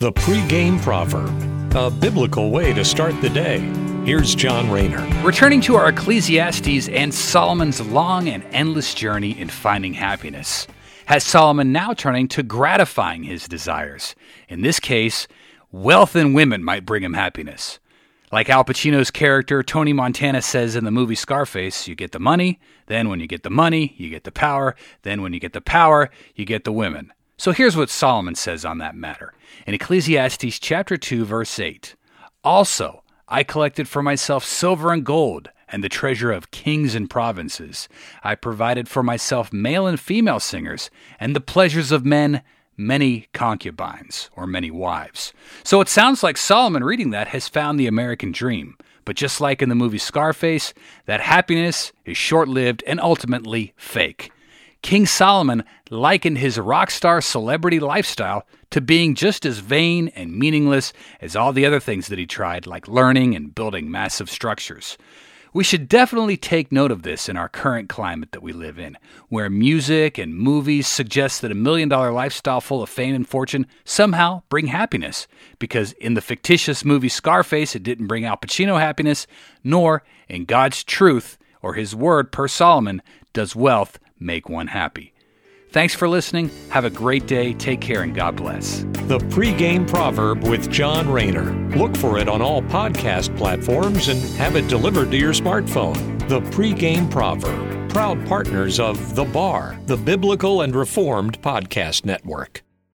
The pregame proverb, a biblical way to start the day. Here's John Rayner. Returning to our Ecclesiastes and Solomon's long and endless journey in finding happiness, has Solomon now turning to gratifying his desires. In this case, wealth and women might bring him happiness. Like Al Pacino's character, Tony Montana says in the movie Scarface, you get the money, then when you get the money, you get the power, then when you get the power, you get the women. So here's what Solomon says on that matter. In Ecclesiastes chapter 2 verse 8, "Also I collected for myself silver and gold and the treasure of kings and provinces. I provided for myself male and female singers and the pleasures of men many concubines or many wives. So it sounds like Solomon reading that has found the American dream. But just like in the movie Scarface, that happiness is short lived and ultimately fake. King Solomon likened his rock star celebrity lifestyle to being just as vain and meaningless as all the other things that he tried, like learning and building massive structures. We should definitely take note of this in our current climate that we live in, where music and movies suggest that a million dollar lifestyle full of fame and fortune somehow bring happiness. Because in the fictitious movie Scarface, it didn't bring Al Pacino happiness, nor in God's truth or his word per Solomon does wealth make one happy. Thanks for listening. Have a great day. Take care and God bless. The pregame proverb with John Rayner. Look for it on all podcast platforms and have it delivered to your smartphone. The pregame proverb. Proud partners of The Bar, the Biblical and Reformed Podcast Network.